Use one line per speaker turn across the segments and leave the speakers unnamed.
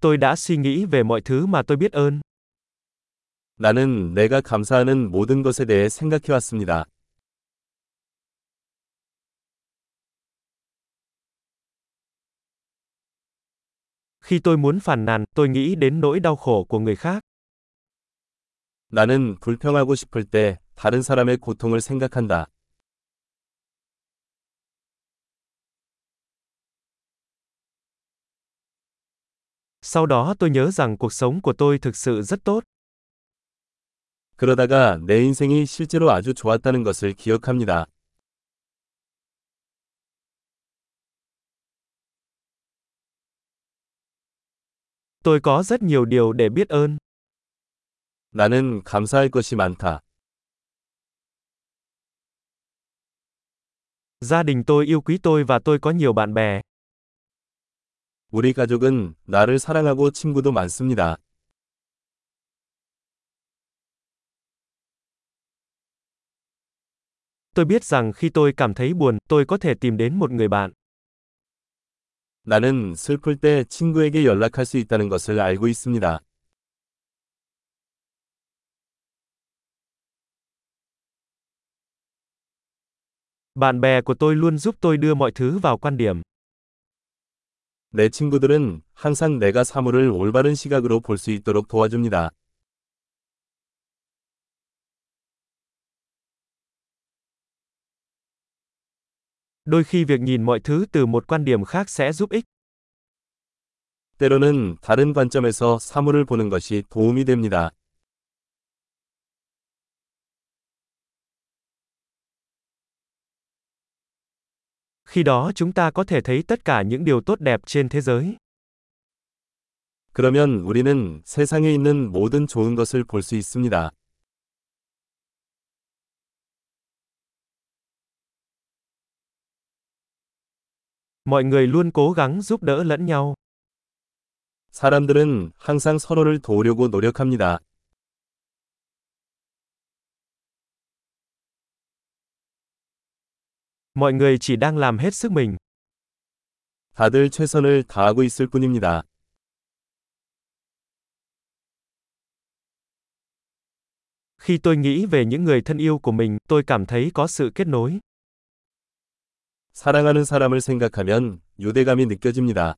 Tôi đã suy nghĩ về mọi thứ mà tôi biết ơn.
나는 내가 감사하는 모든 것에 대해 생각해 왔습니다.
Khi tôi muốn phàn nàn, tôi nghĩ đến nỗi đau khổ của người khác.
나는 불평하고 싶을 때 다른 사람의 고통을 생각한다.
Sau đó tôi nhớ rằng cuộc sống của tôi thực sự rất tốt.
그러다가 내 인생이 실제로 아주 좋았다는 것을 기억합니다.
Tôi có rất nhiều điều để biết ơn.
나는 감사할 것이 많다.
Gia đình tôi yêu quý tôi và tôi có nhiều bạn bè.
우리 가족은 나를 사랑하고 친구도 많습니다.
Tôi biết rằng khi tôi cảm thấy buồn, tôi có thể tìm đến một người bạn.
나는 슬플 때 친구에게 연락할 수 있다는 것을 알고 있습니다.
Bạn bè của tôi luôn giúp tôi đưa mọi thứ vào quan điểm.
내 친구들은 항상 내가 사물을 올바른 시각으로 볼 수 있도록 도와줍니다.
Đôi khi việc nhìn mọi thứ từ một quan điểm khác sẽ giúp ích.
때로는 다른 관점에서 사물을 보는 것이 도움이 됩니다.
Khi đó chúng ta có thể thấy tất cả những điều tốt đẹp trên thế giới.
그러면 우리는 세상에 있는 모든 좋은 것을 볼 수 있습니다.
Mọi người luôn cố gắng giúp đỡ lẫn nhau.
사람들은 항상 서로를 도우려고 노력합니다.
Mọi người chỉ đang làm hết sức mình.
다들 최선을 다하고 있을 뿐입니다.
Khi tôi nghĩ về những người thân yêu của mình, tôi cảm thấy có sự kết nối.
사랑하는 사람을 생각하면 유대감이 느껴집니다.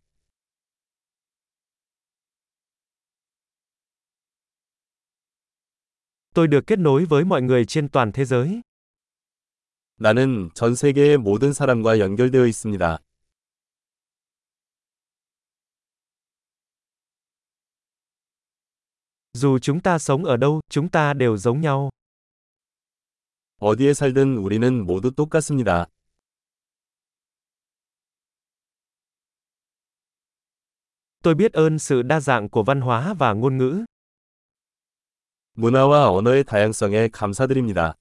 Tôi được kết nối với mọi người trên toàn thế giới.
나는 전 세계의 모든 사람과 연결되어 있습니다.
Dù chúng ta sống ở đâu, chúng ta đều giống nhau.
어디에 살든 우리는 모두 똑같습니다.
Tôi biết ơn sự đa dạng của văn hóa và ngôn ngữ.
문화와 언어의 다양성에 감사드립니다.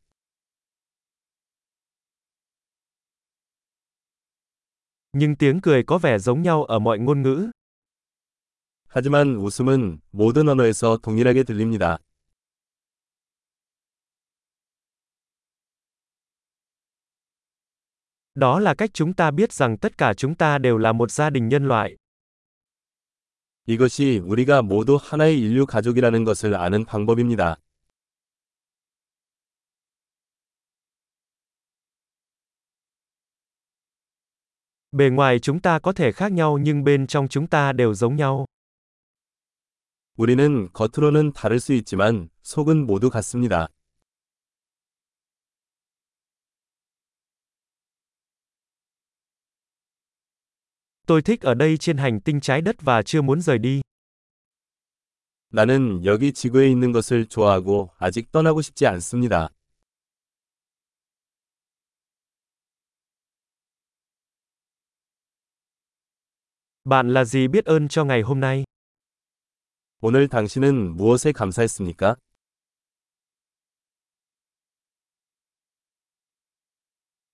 Nhưng tiếng cười có vẻ giống nhau ở mọi ngôn ngữ.
하지만 웃음은 모든 언어에서 동일하게 들립니다.
Đó là cách chúng ta biết rằng tất cả chúng ta đều là một gia đình nhân loại.
이것이 우리가 모두 하나의 인류 가족이라는 것을 아는 방법입니다.
Bề ngoài chúng ta có thể khác nhau nhưng bên trong chúng ta đều giống nhau.
우리는 겉으로는 다를 수 있지만 속은 모두 같습니다.
Tôi thích ở đây trên hành tinh trái đất và chưa muốn rời đi.
나는 여기 지구에 있는 것을 좋아하고 아직 떠나고 싶지 않습니다.
Bạn là gì biết ơn cho ngày hôm nay?
오늘 당신은 무엇에 감사했습니까?